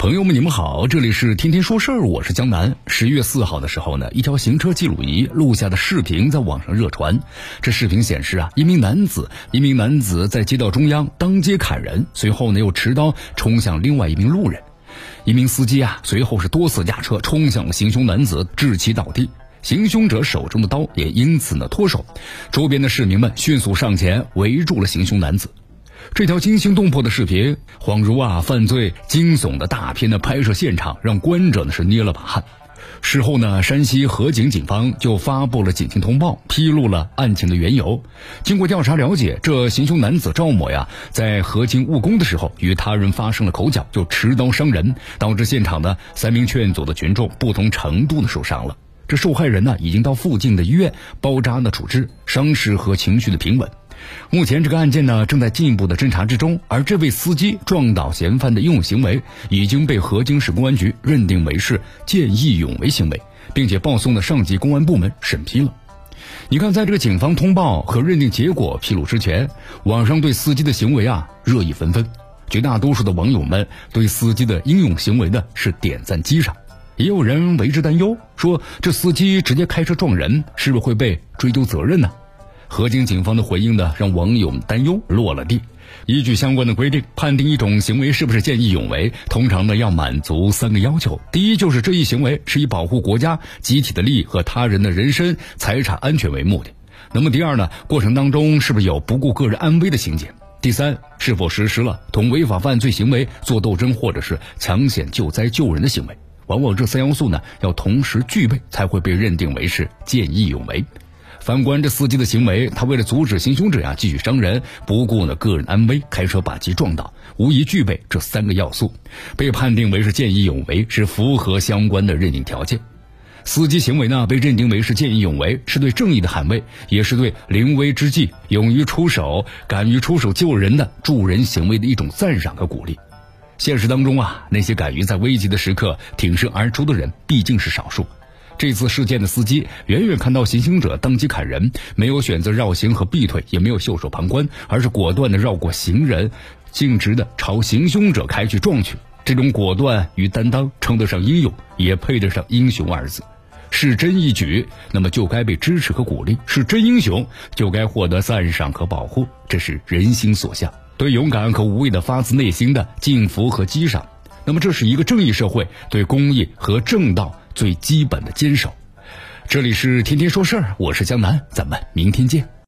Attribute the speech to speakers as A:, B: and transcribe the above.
A: 朋友们，你们好，这里是天天说事儿，我是江南。十月四号的时候呢，一条行车记录仪录下的视频在网上热传。这视频显示啊，一名男子，一名男子在街道中央当街砍人，随后呢又持刀冲向另外一名路人。一名司机啊，随后是多次驾车冲向了行凶男子，致其倒地。行凶者手中的刀也因此呢脱手。周边的市民们迅速上前围住了行凶男子。这条惊心动魄的视频，恍如啊犯罪惊悚的大片的拍摄现场，让观者呢是捏了把汗。事后呢，山西河井警方就发布了警情通报，披露了案情的缘由。经过调查了解，这行凶男子赵某呀，在河津务工的时候，与他人发生了口角，就持刀伤人，导致现场呢三名劝阻的群众不同程度的受伤了。这受害人呢，已经到附近的医院包扎的处置，伤势和情绪的平稳。目前这个案件呢，正在进一步的侦查之中，而这位司机撞倒嫌犯的应用行为已经被河津市公安局认定为是见义勇为行为，并且报送的上级公安部门审批了。你看，在这个警方通报和认定结果披露之前，网上对司机的行为啊热议纷纷，绝大多数的网友们对司机的英勇行为呢是点赞击赏，也有人为之担忧，说这司机直接开车撞人，是不是会被追究责任呢？河津警方的回应呢，让网友担忧落了地。依据相关的规定，判定一种行为是不是见义勇为，通常呢要满足三个要求：第一，就是这一行为是以保护国家集体的利益和他人的人身财产安全为目的；那么第二呢，过程当中是不是有不顾个人安危的情节；第三，是否实施了同违法犯罪行为做斗争或者是抢险救灾救人的行为。往往这三要素呢要同时具备，才会被认定为是见义勇为。反观这司机的行为，他为了阻止行凶者呀继续伤人，不顾呢个人安危，开车把其撞倒，无疑具备这三个要素，被判定为是见义勇为，是符合相关的认定条件。司机行为呢被认定为是见义勇为，是对正义的捍卫，也是对临危之际勇于出手、敢于出手救人的助人行为的一种赞赏和鼓励。现实当中啊，那些敢于在危急的时刻挺身而出的人毕竟是少数。这次事件的司机远远看到行凶者当即砍人，没有选择绕行和避退，也没有袖手旁观，而是果断的绕过行人，径直的朝行凶者开去撞去。这种果断与担当，称得上英勇，也配得上英雄二字。是真义举，那么就该被支持和鼓励；是真英雄，就该获得赞赏和保护。这是人心所向，对勇敢和无畏的发自内心的敬服和激赏。那么，这是一个正义社会对公益和正道。最基本的坚守。这里是天天说事儿，我是江南，咱们明天见。